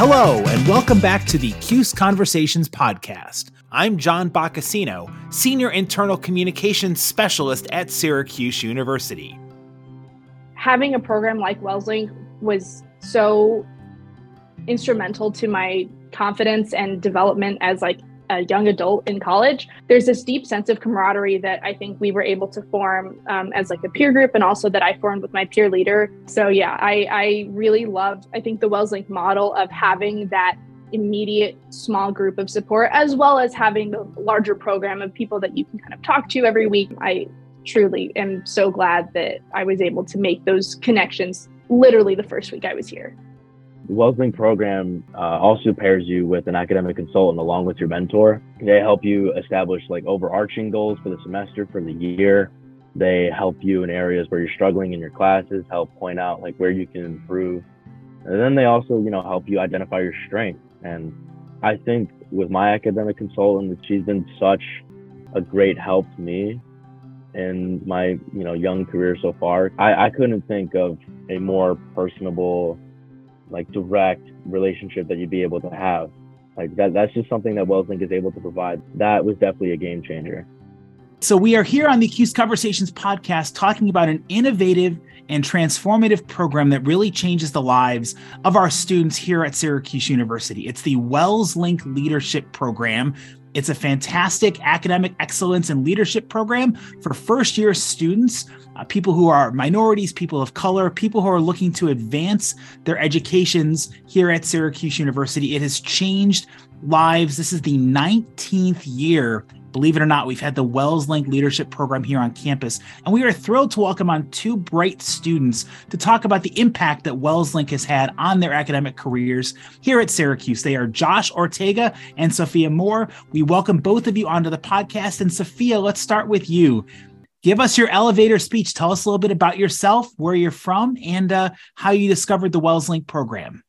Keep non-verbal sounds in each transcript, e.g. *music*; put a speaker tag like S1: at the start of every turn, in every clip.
S1: Hello, and welcome back to the CUSE Conversations podcast. I'm John Boccacino, Senior Internal Communications Specialist at Syracuse University.
S2: Having a program like WellsLink was so instrumental to my confidence and development as like a young adult in college, there's this deep sense of camaraderie that I think we were able to form um, as like a peer group, and also that I formed with my peer leader. So yeah, I I really loved. I think the WellsLink model of having that immediate small group of support, as well as having the larger program of people that you can kind of talk to every week. I truly am so glad that I was able to make those connections literally the first week I was here.
S3: The program uh, also pairs you with an academic consultant along with your mentor. They help you establish like overarching goals for the semester, for the year. They help you in areas where you're struggling in your classes, help point out like where you can improve. And then they also, you know, help you identify your strengths. And I think with my academic consultant, she's been such a great help to me in my, you know, young career so far. I, I couldn't think of a more personable like direct relationship that you'd be able to have. Like that that's just something that WellsLink is able to provide. That was definitely a game changer.
S1: So we are here on the CUSE Conversations podcast talking about an innovative and transformative program that really changes the lives of our students here at Syracuse University. It's the WellsLink Leadership Program, it's a fantastic academic excellence and leadership program for first year students, uh, people who are minorities, people of color, people who are looking to advance their educations here at Syracuse University. It has changed lives. This is the 19th year Believe it or not, we've had the WellsLink Leadership Program here on campus, and we are thrilled to welcome on two bright students to talk about the impact that WellsLink has had on their academic careers here at Syracuse. They are Josh Ortega and Sophia Moore. We welcome both of you onto the podcast. And Sophia, let's start with you. Give us your elevator speech. Tell us a little bit about yourself, where you're from, and uh, how you discovered the WellsLink program.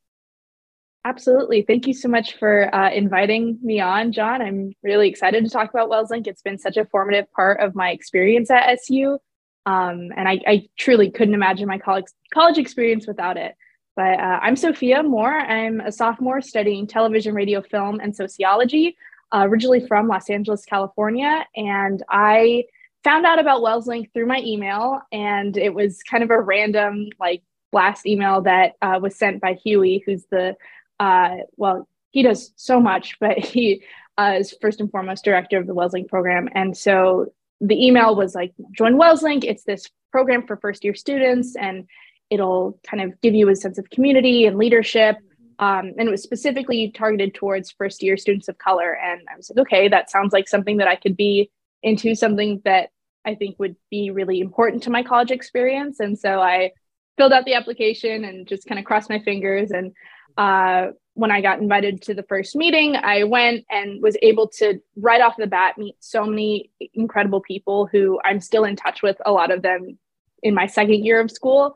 S2: Absolutely. Thank you so much for uh, inviting me on, John. I'm really excited to talk about WellsLink. It's been such a formative part of my experience at SU. Um, and I, I, truly couldn't imagine my college, college experience without it. But uh, I'm Sophia Moore. I'm a sophomore studying television, radio, film, and sociology, uh, originally from Los Angeles, California. And I found out about WellsLink through my email, and it was kind of a random, like, blast email that uh, was sent by Huey, who's the uh, well, he does so much, *laughs* but he uh, is first and foremost director of the WellsLink program. And so the email was like, join WellsLink. It's this program for first year students, and it'll kind of give you a sense of community and leadership. Um, and it was specifically targeted towards first year students of color. And I was like, okay, that sounds like something that I could be into, something that I think would be really important to my college experience. And so I filled out the application and just kind of crossed my fingers and uh, when I got invited to the first meeting, I went and was able to right off the bat meet so many incredible people who I'm still in touch with. A lot of them in my second year of school,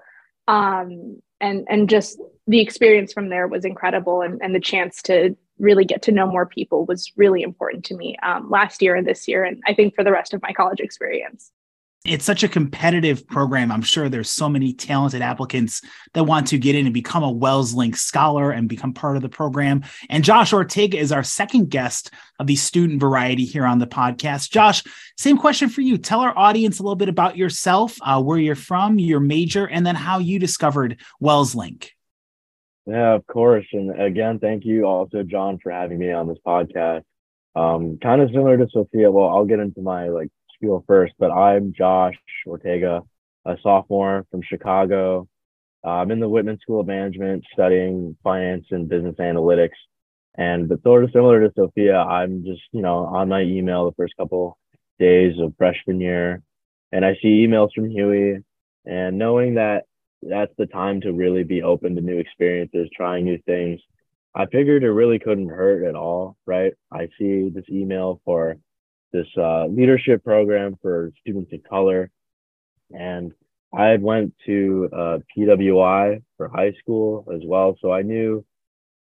S2: um, and and just the experience from there was incredible, and and the chance to really get to know more people was really important to me um, last year and this year, and I think for the rest of my college experience
S1: it's such a competitive program. I'm sure there's so many talented applicants that want to get in and become a WellsLink scholar and become part of the program. And Josh Ortega is our second guest of the student variety here on the podcast. Josh, same question for you. Tell our audience a little bit about yourself, uh, where you're from, your major, and then how you discovered WellsLink.
S3: Yeah, of course. And again, thank you also, John, for having me on this podcast. Um, kind of similar to Sophia. Well, I'll get into my like spiel first, but I'm Josh Ortega, a sophomore from Chicago. Uh, I'm in the Whitman School of Management studying finance and business analytics. And but sort of similar to Sophia, I'm just, you know, on my email the first couple days of freshman year. And I see emails from Huey and knowing that that's the time to really be open to new experiences, trying new things. I figured it really couldn't hurt at all, right? I see this email for this uh, leadership program for students of color. And I had went to uh, PWI for high school as well. So I knew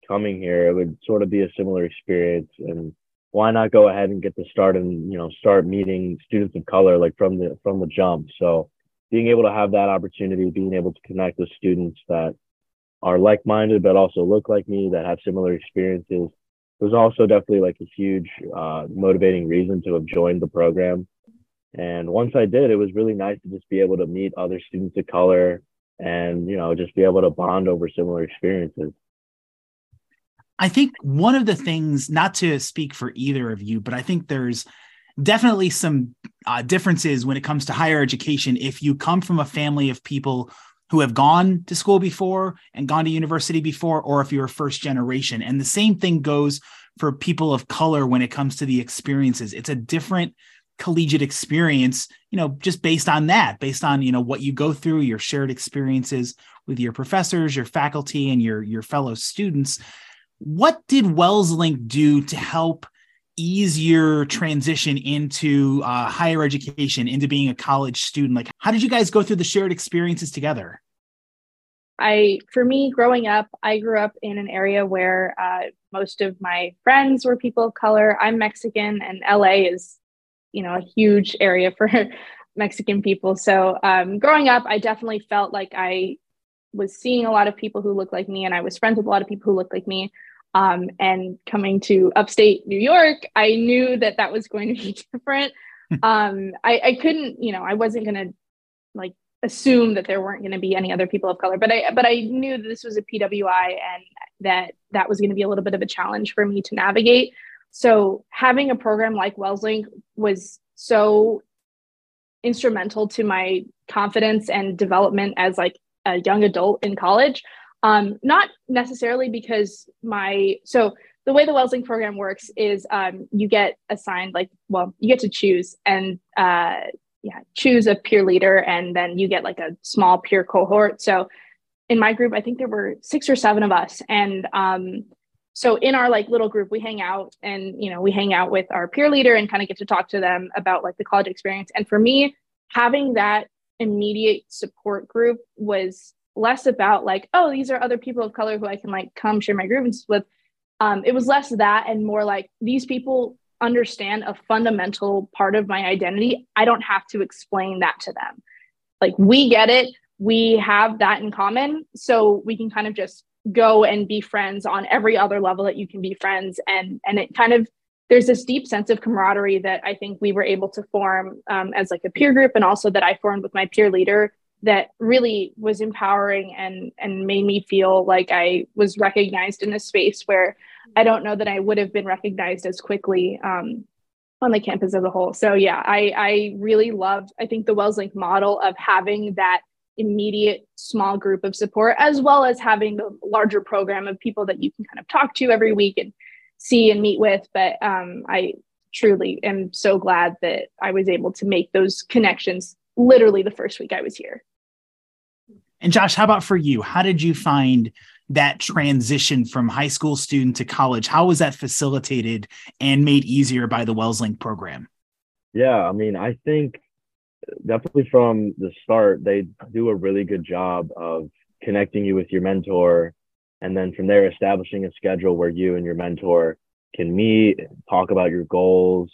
S3: coming here, it would sort of be a similar experience. And why not go ahead and get to start and, you know, start meeting students of color like from the, from the jump. So being able to have that opportunity, being able to connect with students that are like-minded but also look like me that have similar experiences was also definitely like a huge uh, motivating reason to have joined the program. And once i did it was really nice to just be able to meet other students of color and you know just be able to bond over similar experiences.
S1: I think one of the things not to speak for either of you but i think there's definitely some uh, differences when it comes to higher education. If you come from a family of people who have gone to school before and gone to university before, or if you're a first generation. And the same thing goes for people of color when it comes to the experiences. It's a different collegiate experience, you know, just based on that, based on, you know, what you go through, your shared experiences with your professors, your faculty, and your, your fellow students. What did WellsLink do to help ease your transition into uh, higher education, into being a college student? Like, how did you guys go through the shared experiences together?
S2: I, for me, growing up, I grew up in an area where uh, most of my friends were people of color. I'm Mexican, and LA is, you know, a huge area for *laughs* Mexican people. So, um, growing up, I definitely felt like I was seeing a lot of people who looked like me, and I was friends with a lot of people who looked like me. Um, and coming to upstate New York, I knew that that was going to be *laughs* different. *laughs* um, I, I couldn't, you know, I wasn't going to like assume that there weren't going to be any other people of color, but I, but I knew that this was a PWI and that that was going to be a little bit of a challenge for me to navigate. So having a program like WellsLink was so instrumental to my confidence and development as like a young adult in college um, not necessarily because my so the way the WellsLink program works is um, you get assigned like well you get to choose and uh, yeah choose a peer leader and then you get like a small peer cohort. So in my group, I think there were six or seven of us, and um, so in our like little group, we hang out and you know we hang out with our peer leader and kind of get to talk to them about like the college experience. And for me, having that immediate support group was less about like, oh, these are other people of color who I can like come share my grievances with. Um, it was less that and more like these people understand a fundamental part of my identity. I don't have to explain that to them. Like we get it. We have that in common. So we can kind of just go and be friends on every other level that you can be friends. And and it kind of there's this deep sense of camaraderie that I think we were able to form um, as like a peer group, and also that I formed with my peer leader that really was empowering and and made me feel like I was recognized in a space where I don't know that I would have been recognized as quickly um, on the campus as a whole. So yeah, I I really loved I think the WellsLink model of having that immediate small group of support as well as having the larger program of people that you can kind of talk to every week and see and meet with. But um, I truly am so glad that I was able to make those connections literally the first week I was here.
S1: And Josh, how about for you? How did you find that transition from high school student to college? How was that facilitated and made easier by the WellsLink program?
S3: Yeah, I mean, I think definitely from the start, they do a really good job of connecting you with your mentor. And then from there, establishing a schedule where you and your mentor can meet, talk about your goals,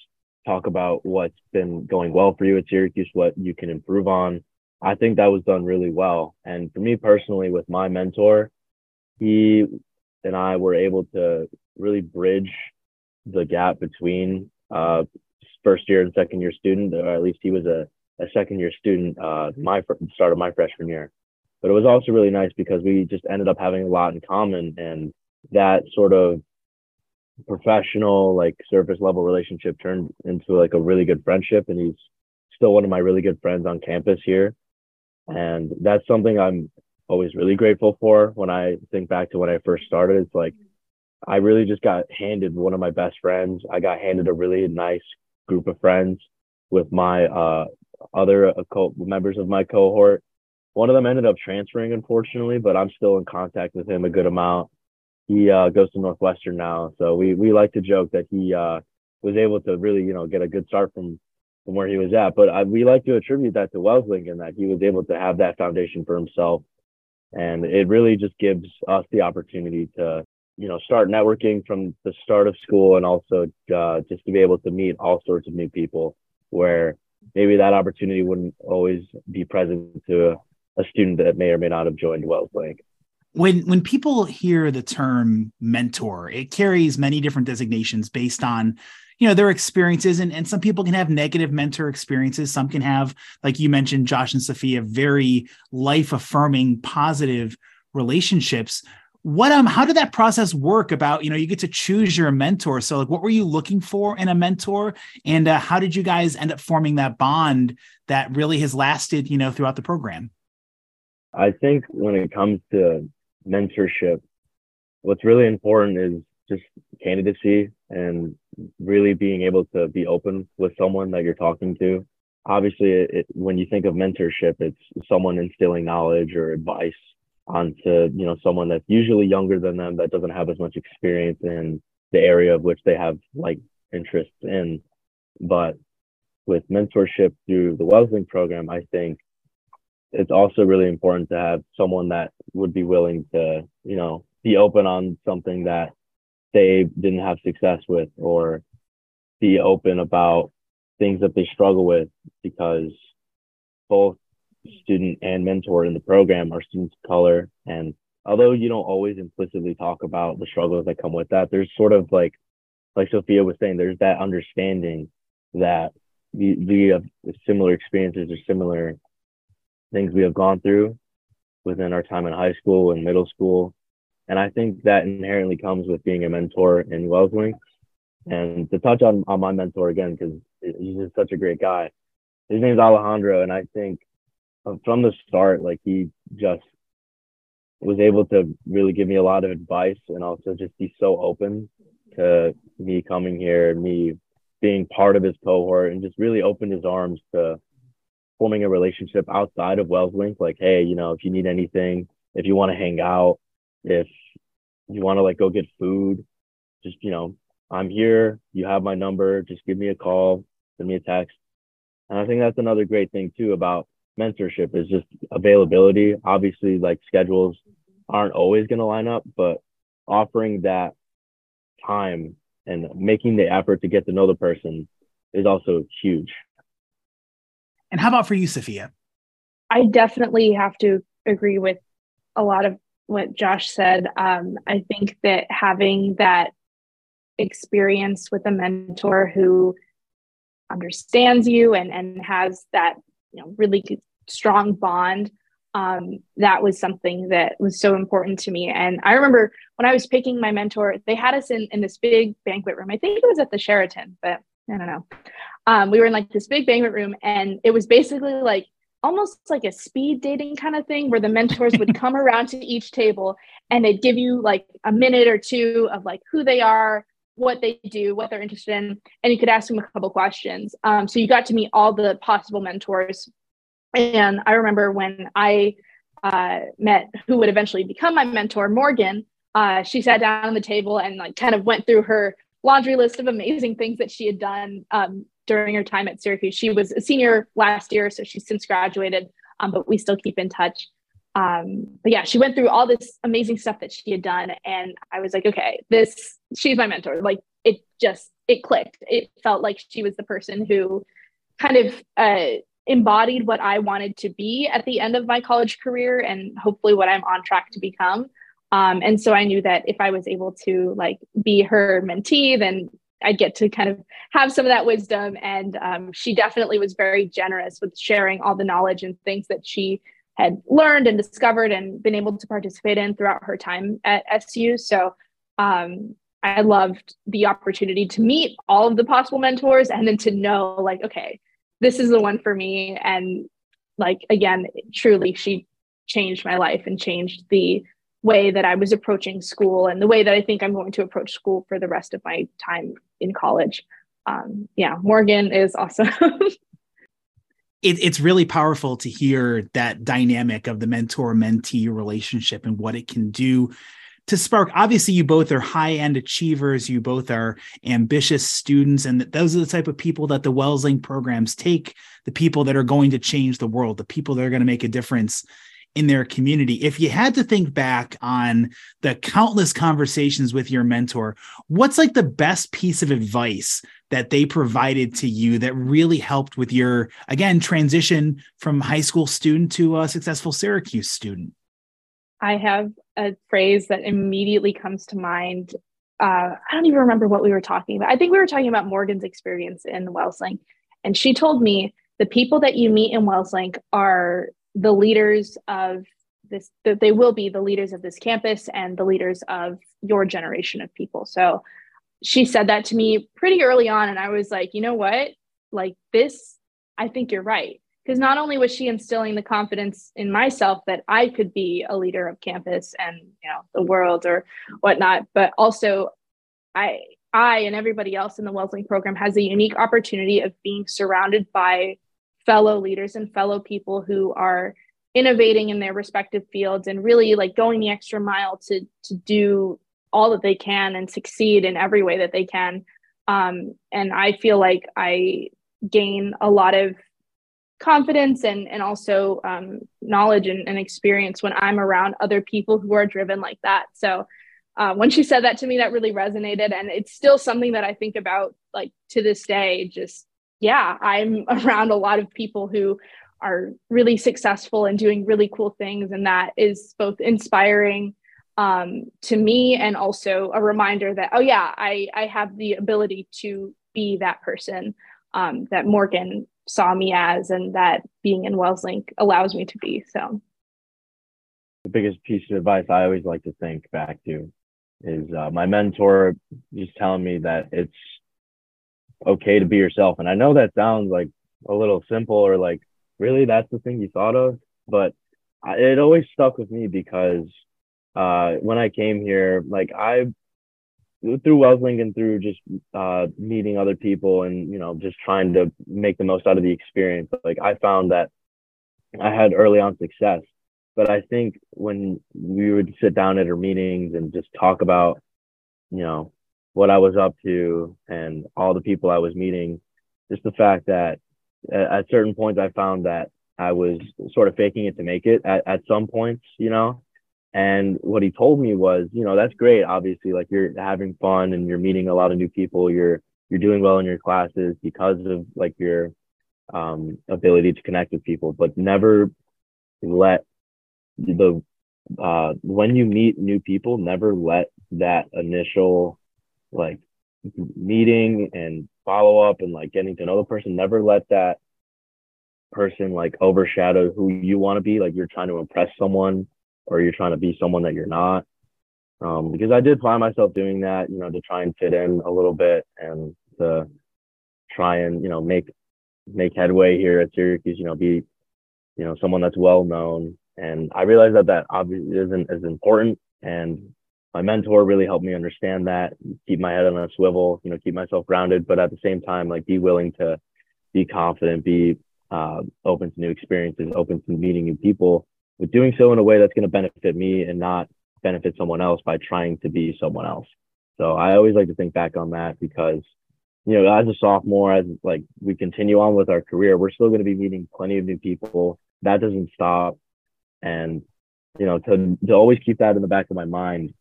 S3: talk about what's been going well for you at Syracuse, what you can improve on. I think that was done really well. And for me personally, with my mentor, he and I were able to really bridge the gap between uh, first year and second year student, or at least he was a, a second year student uh, my start of my freshman year. But it was also really nice because we just ended up having a lot in common, and that sort of professional, like surface level relationship turned into like a really good friendship. And he's still one of my really good friends on campus here. And that's something I'm always really grateful for when I think back to when I first started. It's like I really just got handed one of my best friends. I got handed a really nice group of friends with my uh, other uh, co- members of my cohort. One of them ended up transferring, unfortunately, but I'm still in contact with him a good amount. He uh, goes to Northwestern now, so we we like to joke that he uh, was able to really, you know, get a good start from from where he was at. But I, we like to attribute that to WellsLink and that he was able to have that foundation for himself. And it really just gives us the opportunity to, you know, start networking from the start of school and also uh, just to be able to meet all sorts of new people where maybe that opportunity wouldn't always be present to a, student that may or may not have joined WellsLink.
S1: when when people hear the term mentor it carries many different designations based on you know their experiences and, and some people can have negative mentor experiences. Some can have like you mentioned josh and sophia very life affirming positive relationships. What um how did that process work about you know you get to choose your mentor? So like what were you looking for in a mentor? And uh, how did you guys end up forming that bond that really has lasted you know throughout the program?
S3: I think when it comes to mentorship, what's really important is just candidacy and really being able to be open with someone that you're talking to. Obviously, it, when you think of mentorship, it's someone instilling knowledge or advice onto you know someone that's usually younger than them that doesn't have as much experience in the area of which they have like interests in. But with mentorship through the Wellslink program, I think it's also really important to have someone that would be willing to, you know, be open on something that they didn't have success with or be open about things that they struggle with because both student and mentor in the program are students of color. And although you don't always implicitly talk about the struggles that come with that, there's sort of like, like Sophia was saying, there's that understanding that we, we have similar experiences or similar things we have gone through within our time in high school and middle school. And I think that inherently comes with being a mentor in Wellslink. And to touch on, on my mentor again, because he's just such a great guy. His name's Alejandro. And I think from the start, like he just was able to really give me a lot of advice and also just be so open to me coming here, me being part of his cohort, and just really opened his arms to forming a relationship outside of Wellslink. Like, hey, you know, if you need anything, if you want to hang out, if you want to like go get food, just you know, I'm here. You have my number. Just give me a call, send me a text. And I think that's another great thing too about mentorship is just availability. Obviously, like schedules aren't always going to line up, but offering that time and making the effort to get to know the person is also huge.
S1: And how about for you, Sophia?
S2: I definitely have to agree with a lot of what Josh said. Um, I think that having that experience with a mentor who understands you and, and has that you know really strong bond um, that was something that was so important to me and i remember when i was picking my mentor they had us in, in this big banquet room i think it was at the sheraton but i don't know um, we were in like this big banquet room and it was basically like almost like a speed dating kind of thing where the mentors would come around to each table and they'd give you like a minute or two of like who they are what they do what they're interested in and you could ask them a couple questions. Um, so you got to meet all the possible mentors. And i remember when i uh, met who would eventually become my mentor morgan uh, she sat down on the table and like kind of went through her laundry list of amazing things that she had done um, during her time at Syracuse. She was a senior last year, so she's since graduated, um, but we still keep in touch. Um, but yeah, she went through all this amazing stuff that she had done, and I was like, okay, this she's my mentor. Like it just it clicked. It felt like she was the person who kind of uh, embodied what I wanted to be at the end of my college career, and hopefully what I'm on track to become. Um, and so I knew that if I was able to like be her mentee, then I get to kind of have some of that wisdom. And um, she definitely was very generous with sharing all the knowledge and things that she had learned and discovered and been able to participate in throughout her time at SU. So um, I loved the opportunity to meet all of the possible mentors and then to know, like, okay, this is the one for me. And like, again, truly, she changed my life and changed the way that I was approaching school and the way that I think I'm going to approach school for the rest of my time in college. Um, yeah, Morgan is awesome. *laughs* it,
S1: it's really powerful to hear that dynamic of the mentor mentee relationship and what it can do to spark obviously you both are high end achievers you both are ambitious students and those are the type of people that the wellslink programs take the people that are going to change the world the people that are going to make a difference in their community. If you had to think back on the countless conversations with your mentor, what's like the best piece of advice that they provided to you that really helped with your, again, transition from high school student to a successful Syracuse student?
S2: I have a phrase that immediately comes to mind. Uh, I don't even remember what we were talking about. I think we were talking about Morgan's experience in Wellslink. And she told me the people that you meet in Wellslink are the leaders of this, that they will be the leaders of this campus and the leaders of your generation of people. So she said that to me pretty early on. And I was like, you know what? Like this, I think you're right. Because not only was she instilling the confidence in myself that I could be a leader of campus and you know the world or whatnot, but also I I and everybody else in the Wellslink program has a unique opportunity of being surrounded by fellow leaders and fellow people who are innovating in their respective fields and really like going the extra mile to to do all that they can and succeed in every way that they can. Um, and i feel like i gain a lot of confidence and and also um, knowledge and, and, experience when i'm around other people who are driven like that. So uh, when she said that to me that really resonated. And it's still something that i think about like to this day just yeah i'm *laughs* around a lot of people who are really successful and doing really cool things and that is both inspiring um, to me and also a reminder that oh yeah i i have the ability to be that person um, that morgan saw me as and that being in wellslink allows me to be so.
S3: The biggest piece of advice i always like to think back to is uh, my mentor just telling me that it's okay to be yourself and i know that sounds like a little simple or like really that's the thing you thought of but it always stuck with me because uh, when I came here, like I through Wellslink and through just uh, meeting other people and you know just trying to make the most out of the experience. Like I found that I had early on success, but I think when we would sit down at our meetings and just talk about, you know, what I was up to and all the people I was meeting, just the fact that at certain points I found that I was sort of faking it to make it at, at some points, you know, and what he told me was, you know, that's great. Obviously, like you're having fun and you're meeting a lot of new people. You're you're doing well in your classes because of like your um, ability to connect with people. But never let the uh, when you meet new people, never let that initial like meeting and follow up and like getting to know the person. Never let that person like overshadow who you want to be. Like you're trying to impress someone or you're trying to be someone that you're not. Um, because I did find myself doing that, you know, to try and fit in a little bit and to try and, you know, make make headway here at Syracuse, you know, be, you know, someone that's well known. And I realized that that obviously isn't as important. And my mentor really helped me understand that, keep my head on a swivel, you know, keep myself grounded, but at the same time, like be willing to be confident, be uh, open to new experiences, open to meeting new people, but doing so in a way that's going to benefit me and not benefit someone else by trying to be someone else. So I always like to think back on that because, you know, as a sophomore, as like we continue on with our career, we're still going to be meeting plenty of new people. That doesn't stop. And, you know, to, to always keep that in the back of my mind,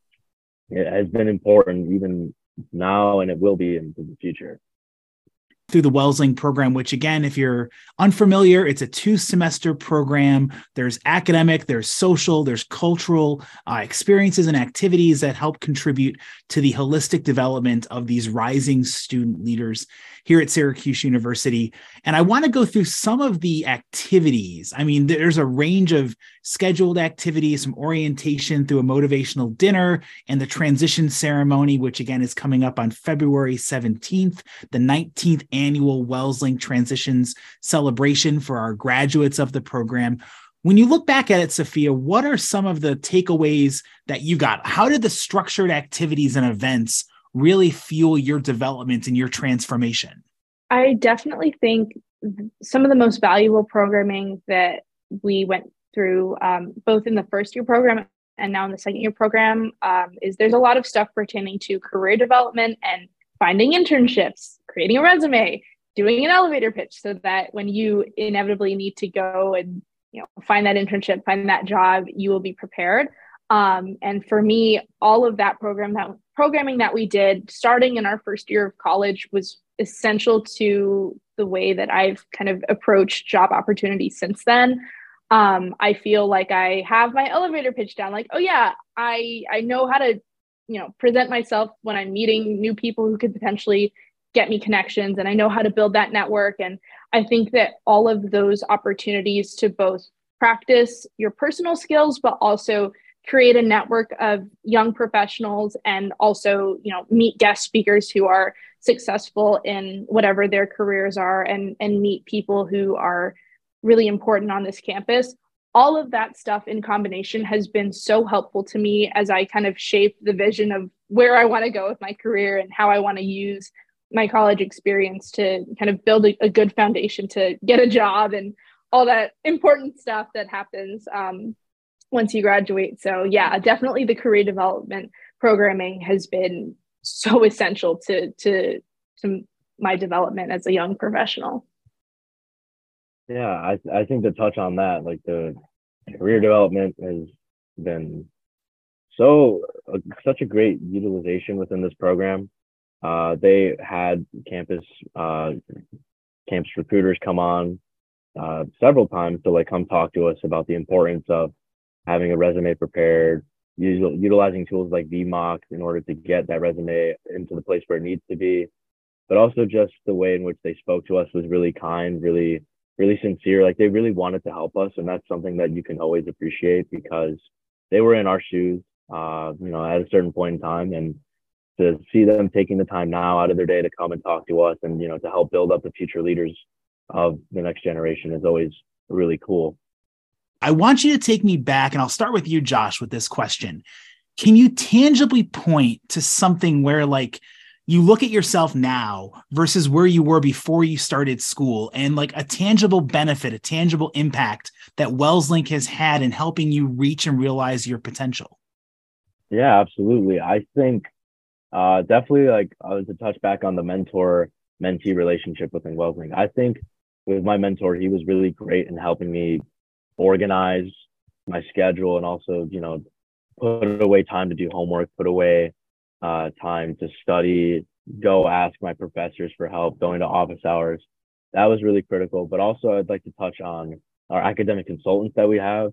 S3: it has been important even now and it will be in the future
S1: through the Wellslink program, which again, if you're unfamiliar, it's a two semester program. There's academic, there's social, there's cultural uh, experiences and activities that help contribute to the holistic development of these rising student leaders here at Syracuse University. And I want to go through some of the activities. I mean, there's a range of scheduled activities, some orientation through a motivational dinner and the transition ceremony, which again is coming up on February 17th, the 19th annual Wellslink Transitions celebration for our graduates of the program. When you look back at it, Sophia, what are some of the takeaways that you got? How did the structured activities and events really fuel your development and your transformation?
S2: I definitely think some of the most valuable programming that we went through, um, both in the first year program and now in the second year program, um, is there's a lot of stuff pertaining to career development and finding internships, creating a resume, doing an elevator pitch, so that when you inevitably need to go and you know find that internship, find that job, you will be prepared. Um, and for me, all of that program that programming that we did starting in our first year of college was essential to the way that I've kind of approached job opportunities since then. um, I feel like I have my elevator pitch down. Like, oh yeah, I I know how to, you know, present myself when I'm meeting new people who could potentially get me connections, and I know how to build that network. And I think that all of those opportunities to both practice your personal skills, but also create a network of young professionals and also, you know, meet guest speakers who are successful in whatever their careers are and and meet people who are really important on this campus. All of that stuff in combination has been so helpful to me as I kind of shape the vision of where I want to go with my career and how I want to use my college experience to kind of build a, a good foundation to get a job and all that important stuff that happens. Um, once you graduate. So, yeah, definitely the career development programming has been so *laughs* essential to to to my development as a young professional.
S3: Yeah, I I think to touch on that, like the career development has been so uh, such a great utilization within this program. Uh, they had campus uh, campus recruiters come on uh, several times to like come talk to us about the importance of having a resume prepared, utilizing tools like VMock in order to get that resume into the place where it needs to be, but also just the way in which they spoke to us was really kind, really really sincere. Like they really wanted to help us, and that's something that you can always appreciate because they were in our shoes, uh, you know, at a certain point in time, and to see them taking the time now out of their day to come and talk to us, and you know, to help build up the future leaders of the next generation is always really cool.
S1: I want you to take me back, and I'll start with you, Josh, with this question. Can you tangibly point to something where, like, you look at yourself now versus where you were before you started school and like a tangible benefit, a tangible impact that WellsLink has had in helping you reach and realize your potential.
S3: Yeah, absolutely. I think uh, definitely like I was to touch back on the mentor mentee relationship within WellsLink. I think with my mentor, he was really great in helping me organize my schedule and also, you know, put away time to do homework, put away uh, time to study, go ask my professors for help, going to office hours. That was really critical. But also, I'd like to touch on our academic consultants that we have.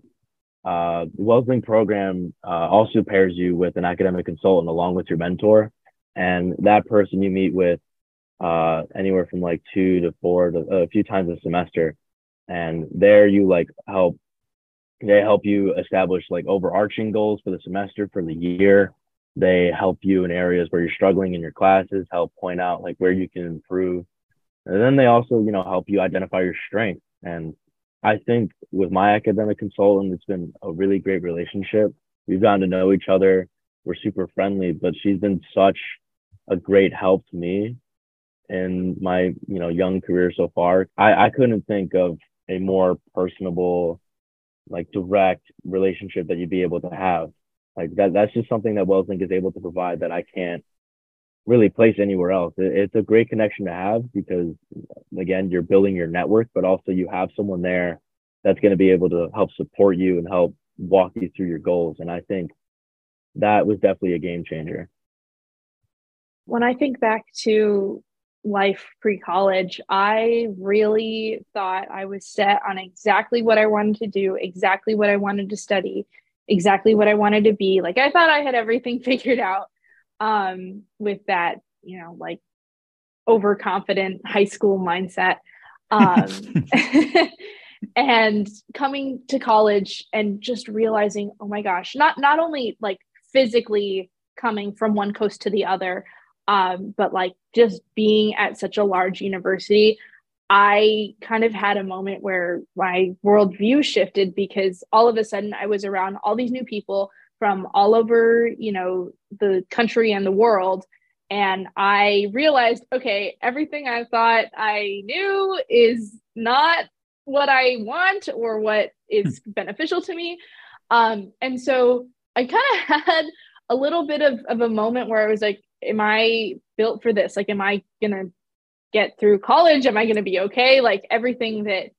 S3: Uh, the WellsLink program uh, also pairs you with an academic consultant along with your mentor. And that person you meet with uh, anywhere from like two to four to a few times a semester. And there you like help, they help you establish like overarching goals for the semester, for the year, they help you in areas where you're struggling in your classes, help point out like where you can improve. And then they also, you know, help you identify your strengths. And I think with my academic consultant, it's been a really great relationship. We've gotten to know each other. We're super friendly, but she's been such a great help to me in my, you know, young career so far. I, I couldn't think of a more personable, like direct relationship that you'd be able to have like that, that's just something that WellsLink is able to provide that I can't really place anywhere else. It, it's a great connection to have because, again, you're building your network, but also you have someone there that's going to be able to help support you and help walk you through your goals. And I think that was definitely a game changer.
S2: When I think back to life pre college, I really thought I was set on exactly what I wanted to do, exactly what I wanted to study exactly what I wanted to be. Like I thought I had everything *laughs* figured out um, with that, you know, like overconfident high school mindset. Um, *laughs* *laughs* and coming to college and just realizing, oh my gosh, not not only like physically coming from one coast to the other, um, but like just being at such a large university, I kind of had a moment where my worldview shifted because all of a sudden I was around all these new people from all over, you know, the country and the world. And I realized, okay, everything I thought I knew is not what I want or what is hmm. beneficial to me. Um, and so I kind of *laughs* had a little bit of, of a moment where I was like, am I built for this? Like, am I going to get through college? Am I going to be okay? Like everything that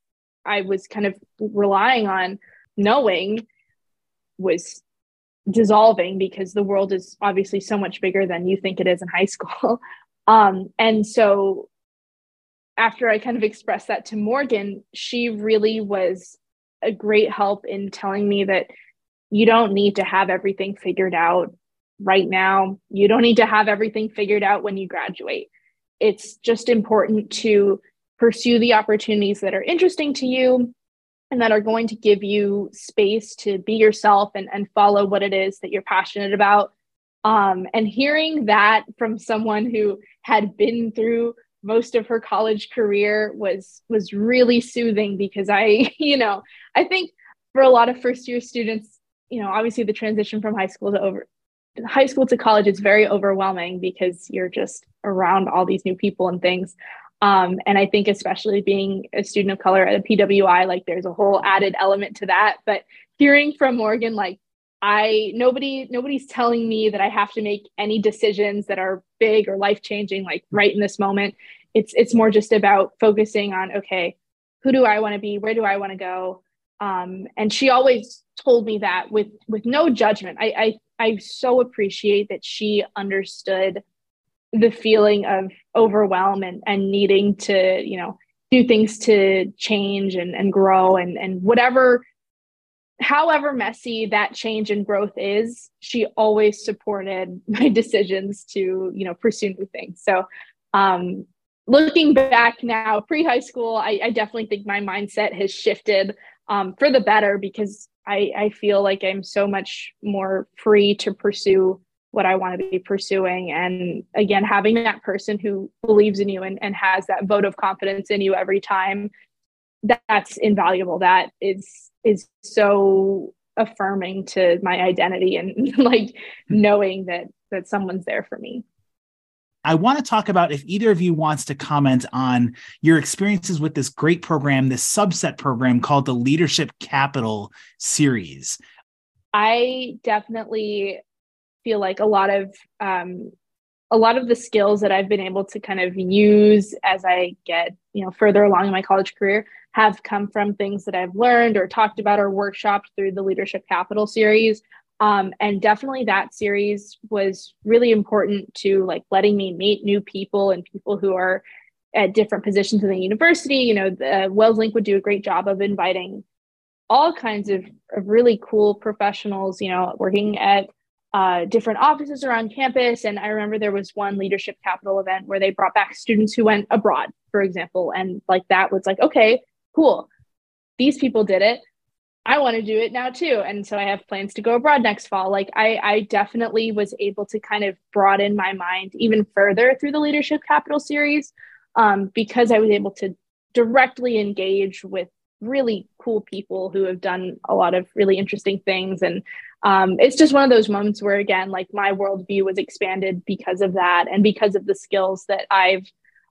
S2: I was kind of relying on knowing was dissolving because the world is obviously so much bigger than you think it is in high school. *laughs* Um, and so after I kind of expressed that to Morgan, she really was a great help in telling me that you don't need to have everything figured out right now. You don't need to have everything figured out when you graduate. It's just important to pursue the opportunities that are interesting to you and that are going to give you space to be yourself and, and follow what it is that you're passionate about. Um, and hearing that from someone who had been through most of her college career was was really soothing because I, *laughs* you know, I think for a lot of first year students, you know, obviously the transition from high school to over high school to college is very overwhelming because you're just around all these new people and things. Um, and I think especially being a student of color at a PWI, like there's a whole added element to that. But hearing from Morgan, like I nobody nobody's telling me that I have to make any decisions that are big or life changing like right in this moment. It's it's more just about focusing on okay, who do I want to be? Where do I want to go? Um, and she always told me that with with no judgment. I, I I so appreciate that she understood the feeling of overwhelm and, and needing to, you know, do things to change and, and grow and, and whatever, however messy that change and growth is, she always supported *laughs* my decisions to, you know, pursue new things. So, um, looking back now, pre high school, I, I, definitely think my mindset has shifted um, for the better because I, I feel like I'm so much more free to pursue what I want to be pursuing. And again, having that person who believes in you and, and has that vote of confidence in you every time, that, that's invaluable. That is is so affirming to my identity and *laughs* like hmm. knowing that that someone's there for me.
S1: I want to talk about if either of you wants to comment on your experiences with this great program, this subset program called the Leadership Capital series.
S2: I definitely feel like a lot of um, a lot of the skills that I've been able to kind of use as I get you know further along in my college career have come from things that I've learned or talked about or workshopped through the Leadership Capital series. Um, and definitely that series was really important to like letting me meet new people and people who are at different positions in the university. You know, the Wells Link would do a great job of inviting all kinds of, of really cool professionals, you know, working at uh, different offices around campus. And I remember there was one leadership capital event where they brought back students who went abroad, for example. And like that was like, okay, cool. These people did it. I want to do it now too. And so I have plans to go abroad next fall. Like I, I definitely was able to kind of broaden my mind even further through the Leadership Capital series um, because I was able to directly engage with really cool people who have done a lot of really interesting things. And um, it's just one of those moments where, again, like my worldview was expanded because of that and because of the skills that I've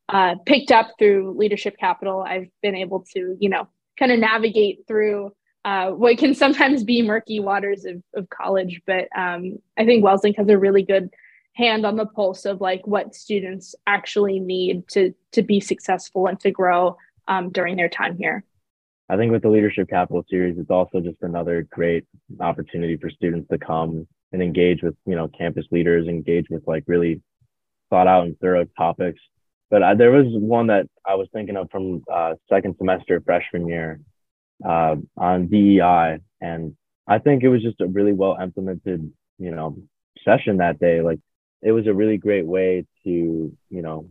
S2: uh, picked up through Leadership Capital. I've been able to, you know, kind of navigate through uh, what can sometimes be murky waters of, of college. But um, I think WellsLink has a really good hand on the pulse of like what students actually need to to be successful and to grow um, during their time here.
S3: I think with the Leadership Capital series, it's also just another great opportunity for students to come and engage with, you know, campus leaders, engage with like really thought out and thorough topics. But I, there was one that I was thinking of from uh, second semester freshman year uh, on DEI, and I think it was just a really well implemented, you know, session that day. Like it was a really great way to, you know,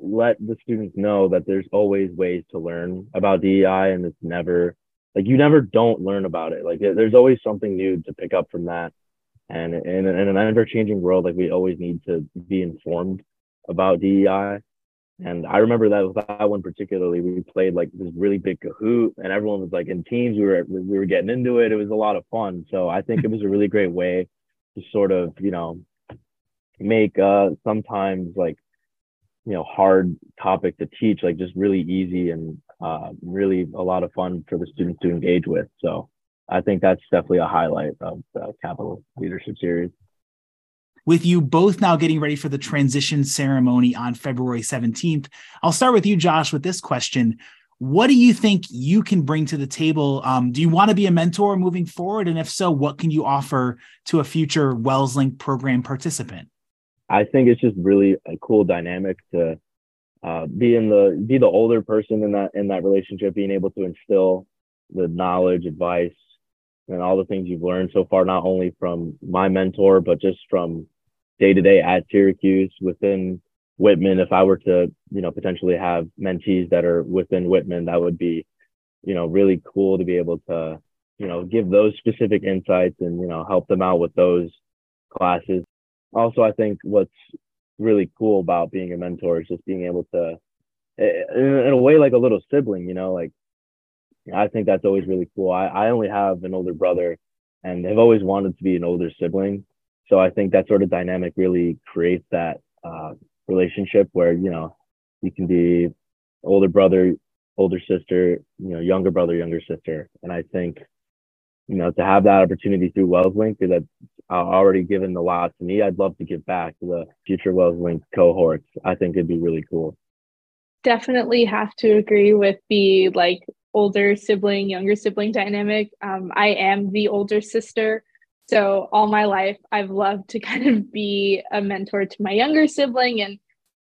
S3: let the students know that there's always ways to learn about DEI and it's never like you never don't learn about it. Like there's always something new to pick up from that. And in, in an ever changing world, like we always need to be informed about DEI. And I remember that with that one particularly, we played like this really big Kahoot, and everyone was like in teams. We were we were getting into it. It was a lot of fun. So I think it was a really great way to sort of you know make uh sometimes like you know hard topic to teach like just really easy and uh, really a lot of fun for the students to engage with so i think that's definitely a highlight of the capital leadership series
S1: with you both now getting ready for the transition ceremony on february 17th i'll start with you josh with this question. What do you think you can bring to the table? Um, do you want to be a mentor moving forward? And if so what can you offer to a future WellsLink program participant?
S3: I think it's just really a cool dynamic to uh, be in the be the older person in that in that relationship, being able to instill the knowledge, advice, and all the things you've learned so far, not only from my mentor, but just from day to day at Syracuse within Whitman. If I were to, you know, potentially have mentees that are within Whitman, that would be, you know, really cool to be able to, you know, give those specific insights and, you know, help them out with those classes. Also, I think what's really cool about being a mentor is just being able to, in a way, like a little sibling, you know, like I think that's always really cool. I, I only have an older brother and have always wanted to be an older sibling. So I think that sort of dynamic really creates that uh, relationship where, you know, you can be older brother, older sister, you know, younger brother, younger sister. And I think, you know, to have that opportunity through WellsLink that already given a lot to me, I'd love to give back to the future WellsLink cohorts. I think it'd be really cool.
S2: Definitely have to agree with the like older sibling, younger sibling dynamic. Um, I am the older sister. So all my life, I've loved to *laughs* kind of be a mentor to my younger sibling and,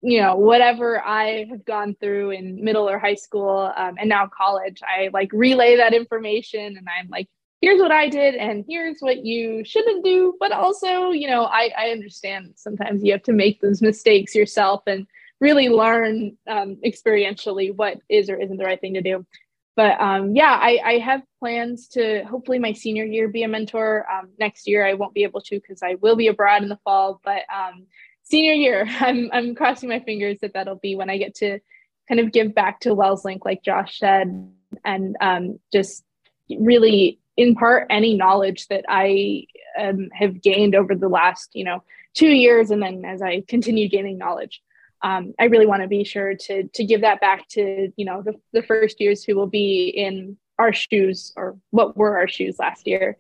S2: you know, whatever I have gone through in middle or high school um, and now college, I like relay that information and I'm like, here's what I did and here's what you shouldn't do. But also, you know, I, I understand sometimes you have to make those mistakes yourself and really learn um, experientially what is or isn't the right thing to do but um, yeah, I, I, have plans to hopefully my senior year be a mentor. Um, next year I won't be able to because I will be abroad in the fall. But um, senior year, *laughs* I'm I'm crossing my fingers that that'll be when I get to kind of give back to WellsLink, like Josh said, and um, just really impart any knowledge that I um, have gained over the last you know two years, and then as I continue gaining knowledge um, I really want to be sure to to give that back to you know the, the first years who will be in our shoes or what were our shoes last year.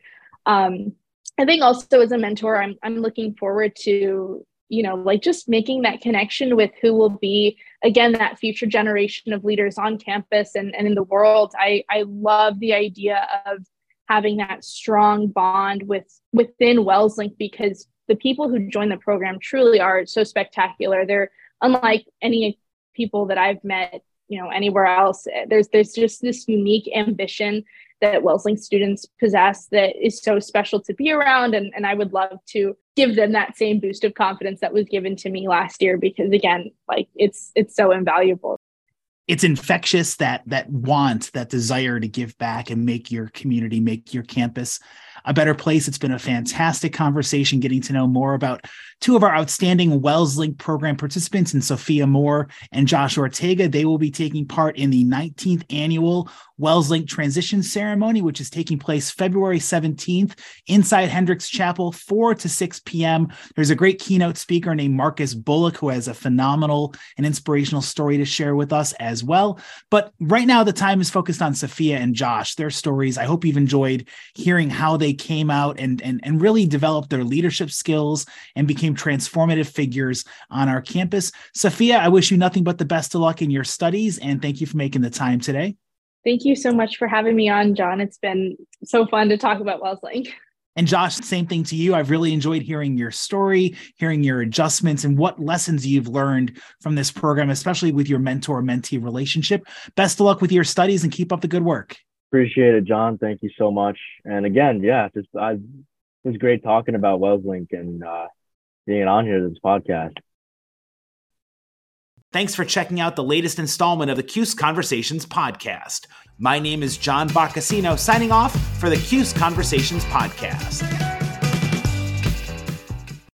S2: Um, I think also as a mentor, I'm I'm looking forward to you know like just making that connection with who will be again that future generation of leaders on campus and, and in the world. I I love the idea of having that strong bond with within WellsLink because the people who join the program truly are so spectacular. They're unlike any people that I've met, you know, anywhere else. There's there's just this unique ambition that WellsLink students possess that is so special to be around. And, and I would love to give them that same boost of confidence that was given to me last year because again, like it's it's so invaluable
S1: it's infectious that that want that desire to give back and make your community make your campus a better place. It's been a fantastic conversation getting to know more about two of our outstanding WellsLink program participants and Sophia Moore and Josh Ortega. They will be taking part in the 19th annual WellsLink transition ceremony, which is taking place February 17th inside Hendricks Chapel, 4 to 6 p.m. There's a great keynote speaker named Marcus Bullock who has a phenomenal and inspirational story to share with us as well. But right now, the time is focused on Sophia and Josh, their stories. I hope you've enjoyed hearing how they came out and, and, and really developed their leadership skills and became transformative figures on our campus. Sophia, I wish you nothing but the best of luck in your studies and thank you for making the time today.
S2: Thank you so much for having me on, John. It's been so fun to talk about WellsLink.
S1: And Josh, same thing to you. I've really enjoyed hearing your story, hearing your adjustments, and what lessons you've learned from this program, especially with your mentor mentee relationship. Best of luck with your studies and keep up the good work.
S3: Appreciate it, John. Thank you so much. And again, yeah, just I, it was great talking about WellsLink and uh, being on here this podcast.
S1: Thanks for checking out the latest installment of the CUSE Conversations podcast. My name is John Boccacino, signing off for the CUSE Conversations podcast.